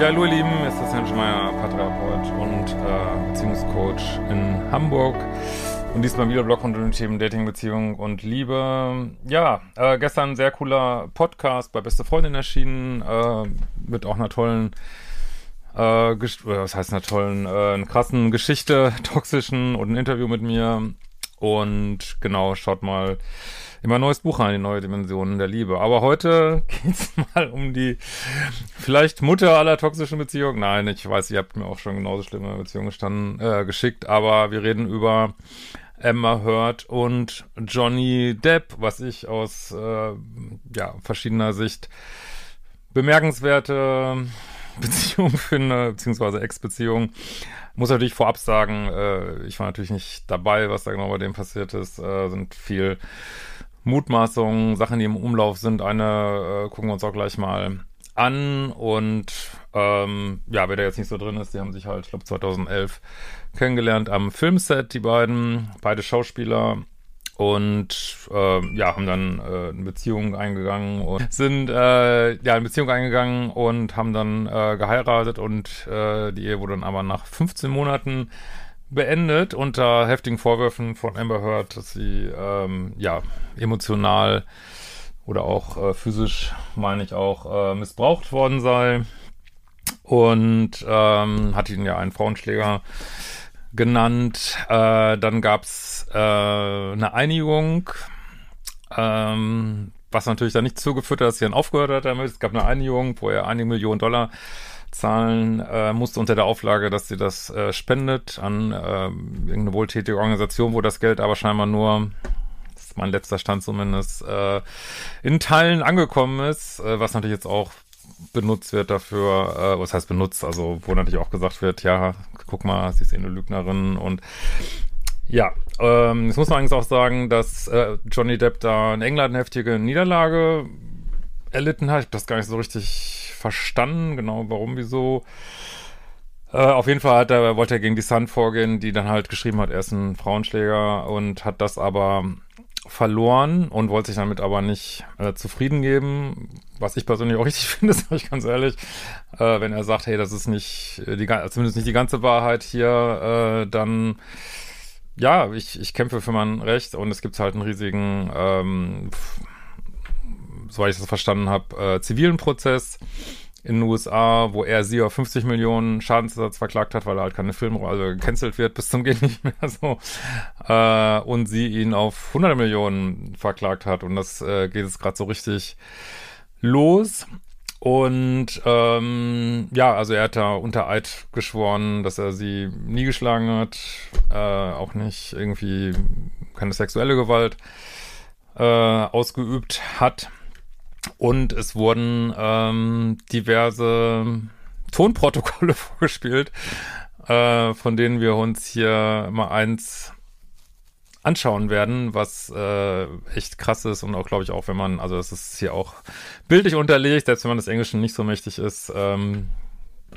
Ja, hallo ihr Lieben, es ist Herr Schmeier, Paartherapeut und äh, Beziehungscoach in Hamburg. Und diesmal wieder Blog um die Themen Dating, Beziehung und Liebe. Ja, äh, gestern ein sehr cooler Podcast bei Beste Freundin erschienen, äh, mit auch einer tollen, äh, was heißt einer tollen, äh, einer krassen Geschichte, toxischen und ein Interview mit mir. Und genau, schaut mal in mein neues Buch rein, die neue Dimensionen der Liebe. Aber heute geht's mal um die vielleicht Mutter aller toxischen Beziehungen. Nein, ich weiß, ihr habt mir auch schon genauso schlimme Beziehungen gestanden, äh, geschickt, aber wir reden über Emma Hurt und Johnny Depp, was ich aus äh, ja, verschiedener Sicht bemerkenswerte Beziehung finde, beziehungsweise Ex-Beziehung. Muss natürlich vorab sagen, äh, ich war natürlich nicht dabei, was da genau bei dem passiert ist. Äh, sind viel Mutmaßungen, Sachen, die im Umlauf sind. Eine äh, gucken wir uns auch gleich mal an. Und ähm, ja, wer da jetzt nicht so drin ist, die haben sich halt, ich glaube, 2011 kennengelernt am Filmset, die beiden, beide Schauspieler. Und äh, ja, haben dann äh, eine Beziehung eingegangen und sind äh, ja eine Beziehung eingegangen und haben dann äh, geheiratet und äh, die Ehe wurde dann aber nach 15 Monaten beendet unter heftigen Vorwürfen von Amber Heard, dass sie ähm, ja emotional oder auch äh, physisch, meine ich auch, äh, missbraucht worden sei. Und ähm, hat ihn ja einen Frauenschläger genannt. Äh, dann gab's äh, eine Einigung, ähm, was natürlich dann nicht zugeführt hat, dass sie dann aufgehört hat damit. Es gab eine Einigung, wo er einige Millionen Dollar zahlen äh, musste unter der Auflage, dass sie das äh, spendet an äh, irgendeine wohltätige Organisation, wo das Geld aber scheinbar nur, ist mein letzter Stand zumindest, äh, in Teilen angekommen ist, äh, was natürlich jetzt auch benutzt wird dafür, äh, was heißt benutzt, also wo natürlich auch gesagt wird, ja, guck mal, sie ist eh eine Lügnerin und ja, ähm, jetzt muss man eigentlich auch sagen, dass äh, Johnny Depp da in England eine heftige Niederlage erlitten hat. Ich habe das gar nicht so richtig verstanden, genau warum, wieso. Äh, auf jeden Fall hat er, wollte er gegen die Sun vorgehen, die dann halt geschrieben hat, er ist ein Frauenschläger und hat das aber verloren und wollte sich damit aber nicht äh, zufrieden geben, was ich persönlich auch richtig finde, sage ich ganz ehrlich, äh, wenn er sagt, hey, das ist nicht äh, die zumindest nicht die ganze Wahrheit hier, äh, dann ja, ich, ich kämpfe für mein Recht und es gibt halt einen riesigen, ähm, soweit ich das verstanden habe, äh, zivilen Prozess in den USA, wo er sie auf 50 Millionen Schadensersatz verklagt hat, weil er halt keine Filmrolle, also gecancelt wird bis zum Gehen nicht mehr so. Äh, und sie ihn auf 100 Millionen verklagt hat. Und das äh, geht jetzt gerade so richtig los. Und ähm, ja, also er hat da unter Eid geschworen, dass er sie nie geschlagen hat, äh, auch nicht irgendwie keine sexuelle Gewalt äh, ausgeübt hat. Und es wurden ähm, diverse Tonprotokolle vorgespielt, äh, von denen wir uns hier mal eins anschauen werden, was äh, echt krass ist und auch, glaube ich, auch wenn man, also es ist hier auch bildlich unterlegt, selbst wenn man das Englische nicht so mächtig ist, ähm,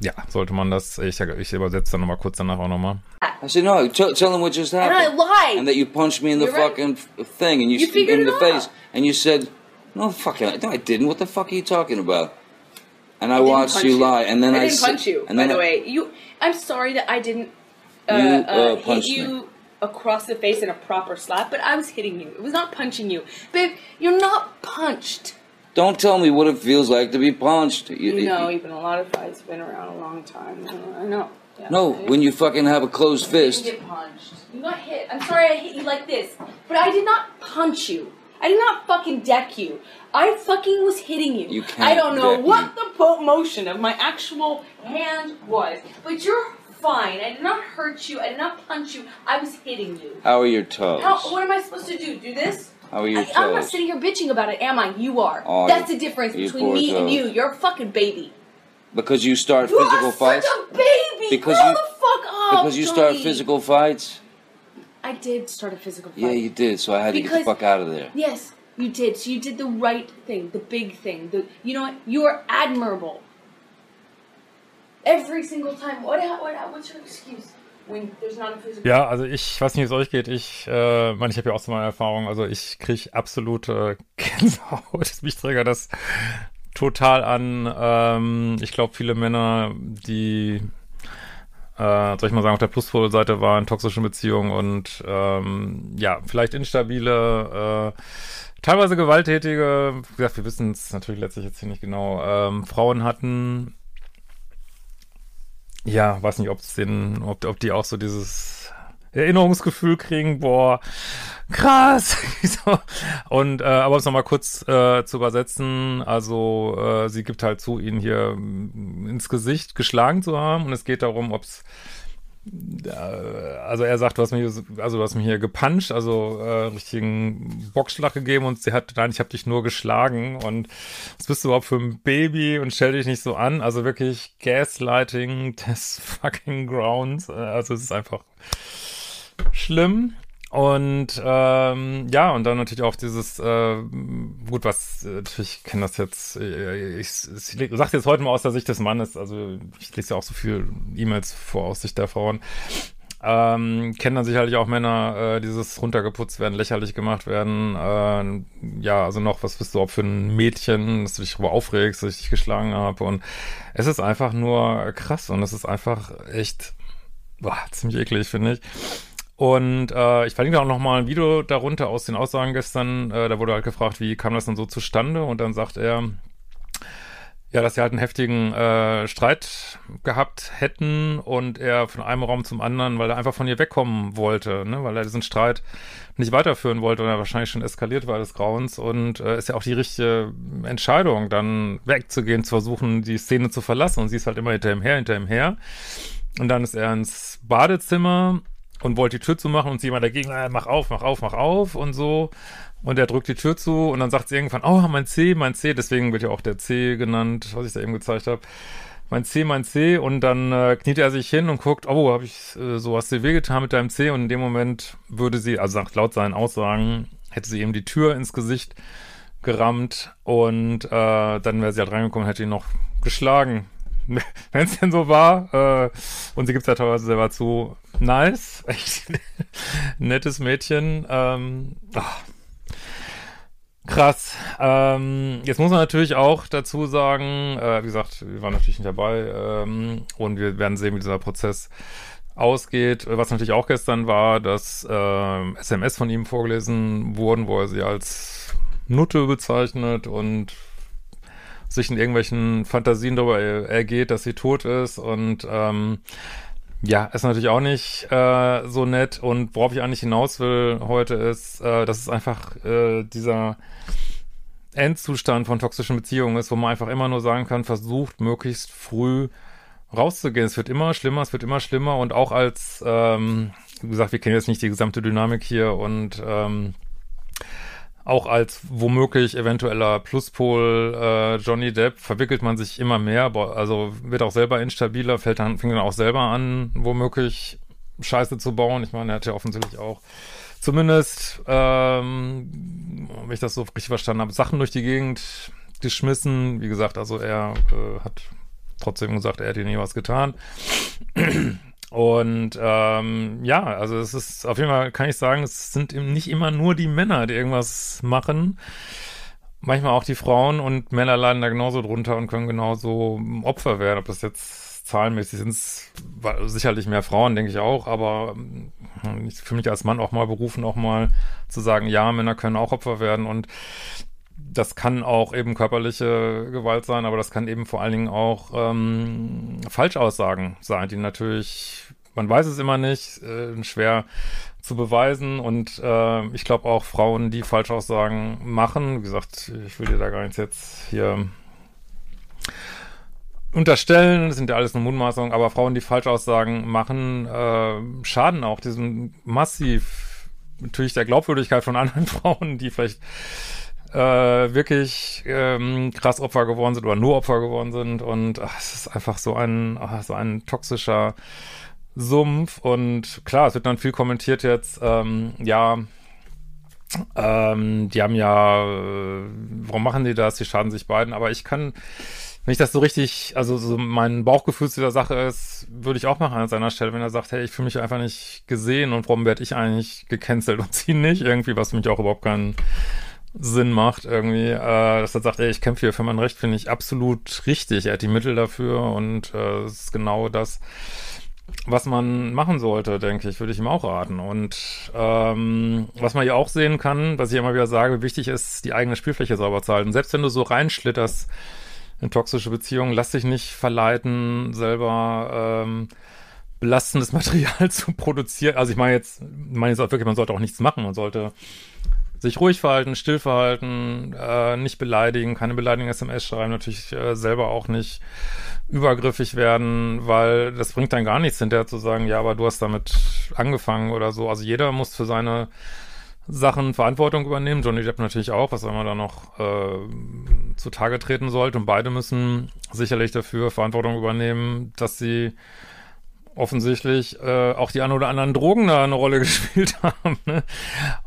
ja, sollte man das, ich, ich übersetze dann nochmal kurz danach auch nochmal. I said, no, tell, tell them what just happened. And I lied. And that you punched me in the You're right. fucking f- thing and you, You in the out. face. And you said, no, fucking, no, I didn't. What the fuck are you talking about? And I, I watched punch you lie. And then I I, didn't s- punch you. And by the I- way, you. I'm sorry that I didn't uh, You, uh, uh, hit you me. across the face in a proper slap, but I was hitting you. It was not punching you, babe. You're not punched. Don't tell me what it feels like to be punched. You, You know, you've a lot of fights. Been around a long time. I know. Yeah. No, when you fucking have a closed You didn't fist. get punched. You got hit. I'm sorry I hit you like this, but I did not punch you. I did not fucking deck you. I fucking was hitting you. You can't I don't know what the po- motion of my actual hand was, but you're fine. I did not hurt you. I did not punch you. I was hitting you. How are your toes? How, what am I supposed to do? Do this? How are your I, I'm not sitting here bitching about it, am I? You are. Oh, That's the difference between me and you. You're a fucking baby. Because you start You physical fights? such a baby. Because Grow you- the fuck up. Because you start physical fights? I did start a physical fight. Yeah, you did, so I had to get the Because- fuck out of there. Yes, you did. So you did the right thing, the big thing. The you know what? You are admirable. Every single time. What? What? What's your excuse when there's not a physical? Ja, also ich weiß nicht, wie es euch geht. Ich äh, meine, ich habe ja auch so meine Erfahrung. Also ich kriege absolute Gänsehaut. Mich triggert das total an. Ähm, ich glaube, viele Männer, die, äh, soll ich mal sagen, auf der Pluspol-Seite waren, toxischen Beziehungen und ähm, ja, vielleicht instabile, äh, teilweise gewalttätige, wie gesagt, wir wissen es natürlich letztlich jetzt hier nicht genau, ähm, Frauen hatten, ja, weiß nicht, ob es den, ob, ob die auch so dieses Erinnerungsgefühl kriegen, boah, krass. Und äh, aber um es nochmal kurz äh, zu übersetzen, also äh, sie gibt halt zu, ihn hier mm, ins Gesicht geschlagen zu haben. Und es geht darum, ob es also er sagt, du hast hier, also du hast mir hier gepuncht, also äh, richtigen Boxschlag gegeben. Und sie hat, nein, ich habe dich nur geschlagen. Und was bist du überhaupt für ein Baby? Und stell dich nicht so an, also wirklich Gaslighting des fucking Grounds, äh, also es ist einfach schlimm. Und ähm, ja, und dann natürlich auch dieses, äh, gut, was, äh, natürlich, ich kenne das jetzt, äh, ich, ich sage jetzt heute mal aus der Sicht des Mannes, also ich lese ja auch so viel E-Mails vor aus Sicht der Frauen, ähm, kennen dann sicherlich auch Männer, äh, dieses runtergeputzt werden, lächerlich gemacht werden, äh, ja, also noch, was bist du auch für ein Mädchen, dass du dich darüber aufregst, dass ich dich geschlagen habe und es ist einfach nur krass und es ist einfach echt, boah, ziemlich eklig, finde ich. Und äh, ich verlinke auch noch mal ein Video darunter aus den Aussagen gestern. Äh, da wurde halt gefragt, wie kam das denn so zustande? Und dann sagt er, ja, dass sie halt einen heftigen äh, Streit gehabt hätten und er von einem Raum zum anderen, weil er einfach von ihr wegkommen wollte, ne? weil er diesen Streit nicht weiterführen wollte und er wahrscheinlich schon eskaliert war des Grauens und äh, ist ja auch die richtige Entscheidung, dann wegzugehen, zu versuchen, die Szene zu verlassen und sie ist halt immer hinter ihm her, hinter ihm her. Und dann ist er ins Badezimmer und wollte die Tür zumachen und sie immer dagegen, äh, mach auf, mach auf, mach auf und so. Und er drückt die Tür zu und dann sagt sie irgendwann, oh, mein C, mein C, deswegen wird ja auch der C genannt, was ich da eben gezeigt habe. Mein C, mein C und dann äh, kniet er sich hin und guckt, oh, habe ich, äh, so hast du wehgetan mit deinem C und in dem Moment würde sie, also sagt laut seinen Aussagen, hätte sie ihm die Tür ins Gesicht gerammt und äh, dann wäre sie halt reingekommen und hätte ihn noch geschlagen. Wenn es denn so war, äh, und sie gibt es ja teilweise selber zu, nice, echt nettes Mädchen, ähm, ach, krass. Ähm, jetzt muss man natürlich auch dazu sagen, äh, wie gesagt, wir waren natürlich nicht dabei ähm, und wir werden sehen, wie dieser Prozess ausgeht. Was natürlich auch gestern war, dass äh, SMS von ihm vorgelesen wurden, wo er sie als Nutte bezeichnet und sich in irgendwelchen Fantasien darüber ergeht, dass sie tot ist. Und ähm, ja, ist natürlich auch nicht äh, so nett. Und worauf ich eigentlich hinaus will heute ist, äh, dass es einfach äh, dieser Endzustand von toxischen Beziehungen ist, wo man einfach immer nur sagen kann, versucht möglichst früh rauszugehen. Es wird immer schlimmer, es wird immer schlimmer. Und auch als, ähm, wie gesagt, wir kennen jetzt nicht die gesamte Dynamik hier. Und ähm, auch als womöglich eventueller Pluspol äh, Johnny Depp verwickelt man sich immer mehr, also wird auch selber instabiler, fällt dann, fängt dann auch selber an, womöglich Scheiße zu bauen. Ich meine, er hat ja offensichtlich auch zumindest, ähm, wenn ich das so richtig verstanden habe, Sachen durch die Gegend geschmissen. Wie gesagt, also er äh, hat trotzdem gesagt, er hätte nie was getan. Und ähm, ja, also es ist auf jeden Fall, kann ich sagen, es sind eben nicht immer nur die Männer, die irgendwas machen. Manchmal auch die Frauen und Männer leiden da genauso drunter und können genauso Opfer werden. Ob das jetzt zahlenmäßig sind, sicherlich mehr Frauen, denke ich auch, aber ich fühle mich als Mann auch mal berufen, auch mal zu sagen, ja, Männer können auch Opfer werden und das kann auch eben körperliche Gewalt sein, aber das kann eben vor allen Dingen auch ähm, Falschaussagen sein, die natürlich man weiß es immer nicht, äh, schwer zu beweisen. Und äh, ich glaube auch Frauen, die Falschaussagen machen, wie gesagt, ich will dir da gar nichts jetzt hier unterstellen, das sind ja alles nur Mutmaßungen, aber Frauen, die Falschaussagen machen, äh, schaden auch diesem massiv natürlich der Glaubwürdigkeit von anderen Frauen, die vielleicht äh, wirklich ähm, krass Opfer geworden sind oder nur Opfer geworden sind. Und ach, es ist einfach so ein ach, so ein toxischer Sumpf. Und klar, es wird dann viel kommentiert jetzt, ähm, ja, ähm, die haben ja, äh, warum machen die das? Die schaden sich beiden, aber ich kann wenn ich das so richtig, also so mein Bauchgefühl zu der Sache ist, würde ich auch machen an seiner Stelle, wenn er sagt, hey, ich fühle mich einfach nicht gesehen und warum werde ich eigentlich gecancelt und sie nicht? Irgendwie, was für mich auch überhaupt keinen Sinn macht irgendwie, äh, dass er sagt, ey, ich kämpfe hier für mein Recht, finde ich absolut richtig. Er hat die Mittel dafür und äh, ist genau das, was man machen sollte, denke ich, würde ich ihm auch raten. Und ähm, was man ja auch sehen kann, was ich immer wieder sage, wichtig ist, die eigene Spielfläche sauber zu halten. Selbst wenn du so reinschlitterst, in toxische Beziehungen, lass dich nicht verleiten, selber ähm, belastendes Material zu produzieren. Also ich meine jetzt, ich meine jetzt auch wirklich, man sollte auch nichts machen. Man sollte sich ruhig verhalten, still verhalten, äh, nicht beleidigen, keine beleidigenden SMS schreiben, natürlich äh, selber auch nicht übergriffig werden, weil das bringt dann gar nichts hinterher zu sagen, ja, aber du hast damit angefangen oder so. Also jeder muss für seine Sachen Verantwortung übernehmen. Johnny Depp natürlich auch, was immer da noch äh, zutage treten sollte. Und beide müssen sicherlich dafür Verantwortung übernehmen, dass sie offensichtlich äh, auch die ein oder anderen Drogen da eine Rolle gespielt haben. Ne?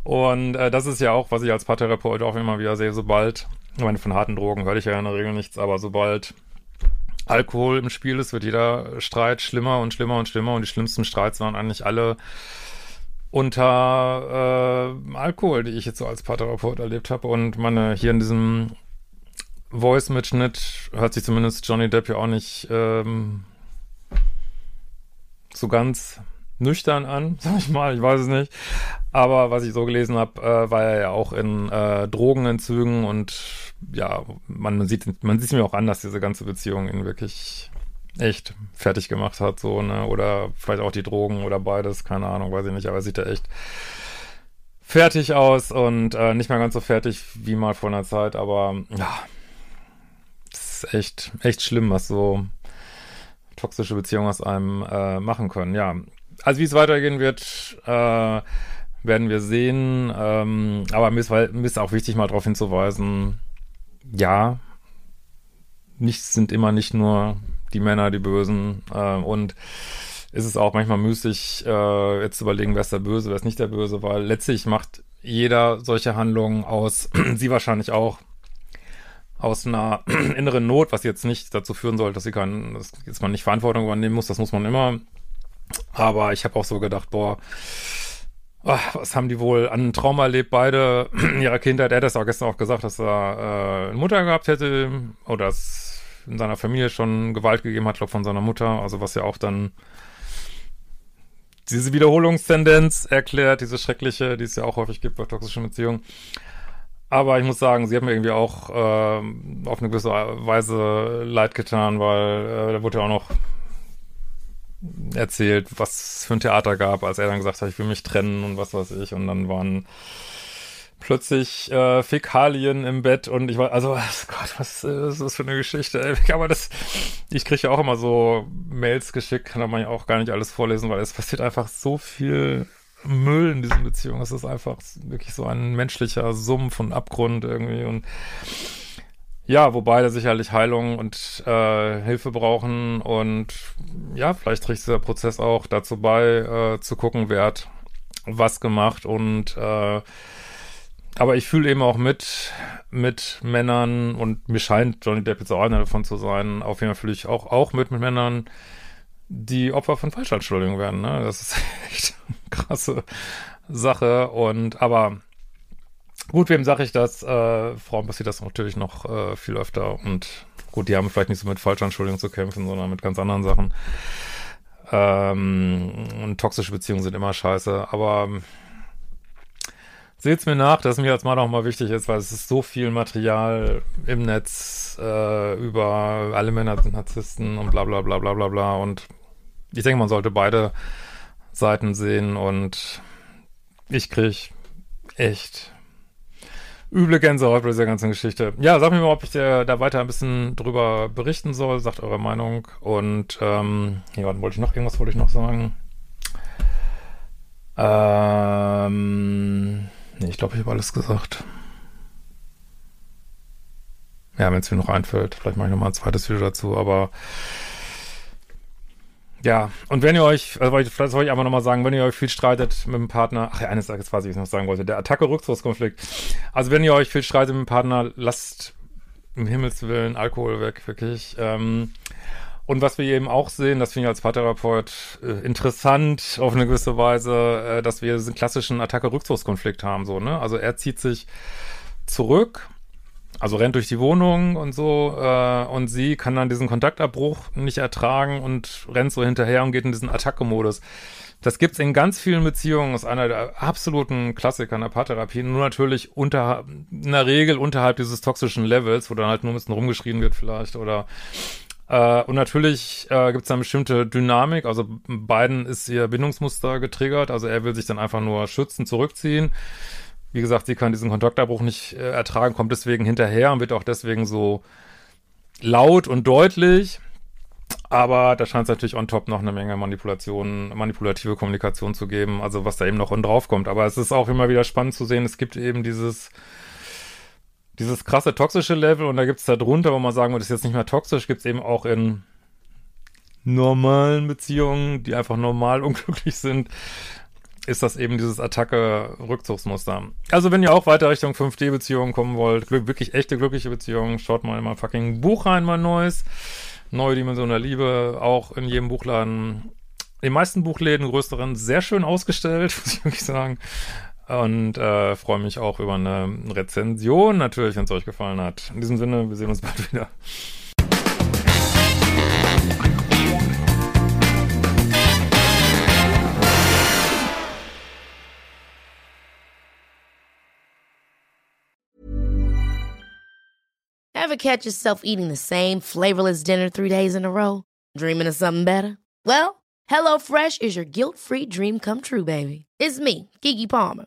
Und äh, das ist ja auch, was ich als Paartherapeut auch immer wieder sehe, sobald, ich meine, von harten Drogen höre ich ja in der Regel nichts, aber sobald Alkohol im Spiel ist, wird jeder Streit schlimmer und schlimmer und schlimmer und die schlimmsten Streits waren eigentlich alle unter äh, Alkohol, die ich jetzt so als Paartherapeut erlebt habe. Und meine, hier in diesem Voice-Mitschnitt hört sich zumindest Johnny Depp ja auch nicht ähm, so ganz nüchtern an, sag ich mal, ich weiß es nicht. Aber was ich so gelesen habe, äh, war er ja auch in äh, Drogenentzügen und ja, man, man sieht man sieht mir auch an, dass diese ganze Beziehung ihn wirklich echt fertig gemacht hat, so, ne? Oder vielleicht auch die Drogen oder beides, keine Ahnung, weiß ich nicht, aber sieht er echt fertig aus und äh, nicht mehr ganz so fertig wie mal vor einer Zeit, aber ja, das ist echt, echt schlimm, was so toxische Beziehungen aus einem äh, machen können. Ja, also wie es weitergehen wird, äh, werden wir sehen. Ähm, aber mir ist, mir ist auch wichtig, mal darauf hinzuweisen, ja, nichts sind immer nicht nur die Männer, die Bösen. Äh, und ist es auch manchmal müßig, äh, jetzt zu überlegen, wer ist der Böse, wer ist nicht der Böse, weil letztlich macht jeder solche Handlungen aus, sie wahrscheinlich auch, aus einer inneren Not, was jetzt nicht dazu führen soll, dass sie kann, dass jetzt man nicht Verantwortung übernehmen muss, das muss man immer. Aber ich habe auch so gedacht, boah, oh, was haben die wohl an Trauma erlebt, beide in ihrer Kindheit. Er hat das auch gestern auch gesagt, dass er äh, eine Mutter gehabt hätte oder dass in seiner Familie schon Gewalt gegeben hat, glaube von seiner Mutter, also was ja auch dann diese Wiederholungstendenz erklärt, diese schreckliche, die es ja auch häufig gibt bei toxischen Beziehungen. Aber ich muss sagen, sie hat mir irgendwie auch äh, auf eine gewisse Weise leid getan, weil äh, da wurde ja auch noch erzählt, was für ein Theater gab, als er dann gesagt hat, ich will mich trennen und was weiß ich. Und dann waren plötzlich äh, Fäkalien im Bett und ich war, also, Gott, was ist das für eine Geschichte? Aber das, ich kriege ja auch immer so Mails geschickt, kann man ja auch gar nicht alles vorlesen, weil es passiert einfach so viel Müll in diesen Beziehungen. Es ist einfach wirklich so ein menschlicher Sumpf und Abgrund irgendwie. Und ja, wobei da sicherlich Heilung und äh, Hilfe brauchen. Und ja, vielleicht trägt dieser Prozess auch dazu bei, äh, zu gucken, wer hat was gemacht. Und äh, aber ich fühle eben auch mit, mit Männern. Und mir scheint Johnny Depp jetzt auch einer davon zu sein. Auf jeden Fall fühle ich auch, auch mit, mit Männern, die Opfer von Falschanschuldigungen werden. Ne? Das ist echt eine krasse Sache. Und aber gut, wem sage ich das? Äh, Frauen passiert das natürlich noch äh, viel öfter. Und gut, die haben vielleicht nicht so mit Falschanschuldigungen zu kämpfen, sondern mit ganz anderen Sachen. Ähm, und toxische Beziehungen sind immer scheiße. Aber Seht's mir nach, dass mir jetzt mal noch mal wichtig ist, weil es ist so viel Material im Netz äh, über alle Männer sind Narzissten und bla bla bla bla bla bla und ich denke, man sollte beide Seiten sehen und ich krieg echt üble Gänsehaut bei dieser ganzen Geschichte. Ja, sag mir mal, ob ich da, da weiter ein bisschen drüber berichten soll. Sagt eure Meinung. Und ähm, ja, dann wollte ich noch irgendwas wollte ich noch sagen. Ähm, nee, ich glaube, ich habe alles gesagt. Ja, wenn es mir noch einfällt, vielleicht mache ich nochmal ein zweites Video dazu, aber ja, und wenn ihr euch, also vielleicht soll ich einfach nochmal sagen, wenn ihr euch viel streitet mit dem Partner, ach ja, eines Tages was ich noch sagen wollte, der Attacke-Rückzugskonflikt. Also wenn ihr euch viel streitet mit dem Partner, lasst im Himmels Willen Alkohol weg, wirklich. Ähm, und was wir eben auch sehen, das finde ich als Paartherapeut äh, interessant auf eine gewisse Weise, äh, dass wir diesen klassischen Attacke-Rückzugskonflikt haben, so, ne? Also er zieht sich zurück, also rennt durch die Wohnung und so, äh, und sie kann dann diesen Kontaktabbruch nicht ertragen und rennt so hinterher und geht in diesen Attacke-Modus. Das gibt's in ganz vielen Beziehungen, ist einer der absoluten Klassiker in der Paartherapie, nur natürlich unter, in der Regel unterhalb dieses toxischen Levels, wo dann halt nur ein bisschen rumgeschrien wird vielleicht oder äh, und natürlich äh, gibt es eine bestimmte Dynamik. Also beiden ist ihr Bindungsmuster getriggert. Also er will sich dann einfach nur schützen, zurückziehen. Wie gesagt, sie kann diesen Kontaktabbruch nicht äh, ertragen, kommt deswegen hinterher und wird auch deswegen so laut und deutlich. Aber da scheint es natürlich on top noch eine Menge Manipulation, manipulative Kommunikation zu geben, also was da eben noch on drauf kommt. Aber es ist auch immer wieder spannend zu sehen, es gibt eben dieses dieses krasse toxische Level und da gibt es da drunter, wo man sagen würde, das ist jetzt nicht mehr toxisch, gibt es eben auch in normalen Beziehungen, die einfach normal unglücklich sind, ist das eben dieses Attacke-Rückzugsmuster. Also wenn ihr auch weiter Richtung 5D-Beziehungen kommen wollt, wirklich echte glückliche Beziehungen, schaut mal in mein fucking Buch rein, mein neues. Neue Dimension der Liebe, auch in jedem Buchladen, in den meisten Buchläden, größeren, sehr schön ausgestellt, muss ich wirklich sagen. Und äh, freue mich auch über eine Rezension, natürlich, wenn es euch gefallen hat. In diesem Sinne, wir sehen uns bald wieder. Ever catch yourself eating the same flavorless dinner three days in a row? Dreaming of something better? Well, HelloFresh is your guilt-free dream come true, baby. It's me, Kiki Palmer.